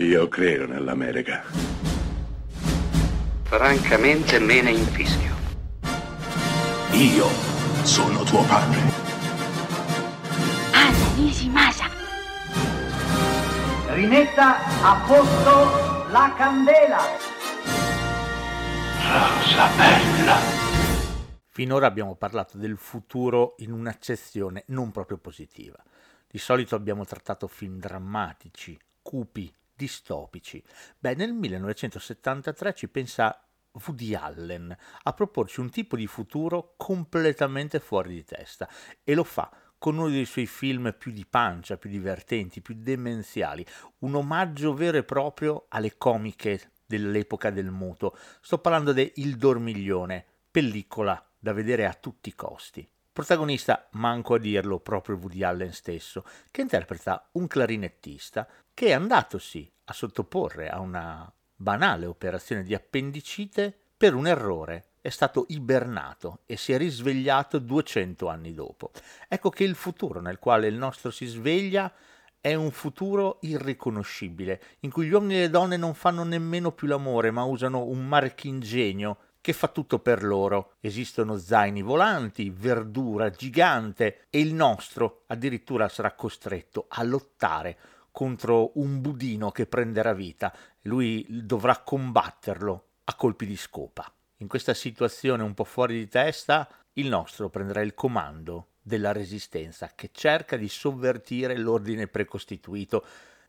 Io credo nell'America. Francamente me ne infischio. Io sono tuo padre. Anna Nishimasa. Rimetta a posto la candela. Rosa bella. Finora abbiamo parlato del futuro in un'accezione non proprio positiva. Di solito abbiamo trattato film drammatici, cupi, distopici. Beh, nel 1973 ci pensa Woody Allen a proporci un tipo di futuro completamente fuori di testa e lo fa con uno dei suoi film più di pancia, più divertenti, più demenziali, un omaggio vero e proprio alle comiche dell'epoca del muto. Sto parlando di Il Dormiglione, pellicola da vedere a tutti i costi. Protagonista, manco a dirlo, proprio Woody Allen stesso, che interpreta un clarinettista che è andatosi a sottoporre a una banale operazione di appendicite per un errore. È stato ibernato e si è risvegliato 200 anni dopo. Ecco che il futuro nel quale il nostro si sveglia è un futuro irriconoscibile, in cui gli uomini e le donne non fanno nemmeno più l'amore, ma usano un marchingegno che fa tutto per loro. Esistono zaini volanti, verdura gigante e il nostro addirittura sarà costretto a lottare contro un budino che prenderà vita. Lui dovrà combatterlo a colpi di scopa. In questa situazione un po' fuori di testa, il nostro prenderà il comando della resistenza che cerca di sovvertire l'ordine precostituito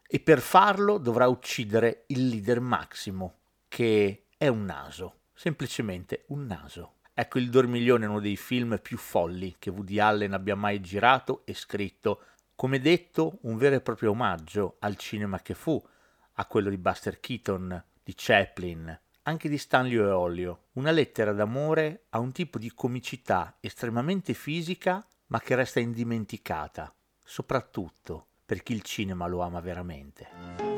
e per farlo dovrà uccidere il leader Massimo, che è un naso, semplicemente un naso. Ecco il Dormiglione è uno dei film più folli che Woody Allen abbia mai girato e scritto come detto, un vero e proprio omaggio al cinema che fu, a quello di Buster Keaton, di Chaplin, anche di Stanley e Olio, una lettera d'amore a un tipo di comicità estremamente fisica ma che resta indimenticata, soprattutto per chi il cinema lo ama veramente.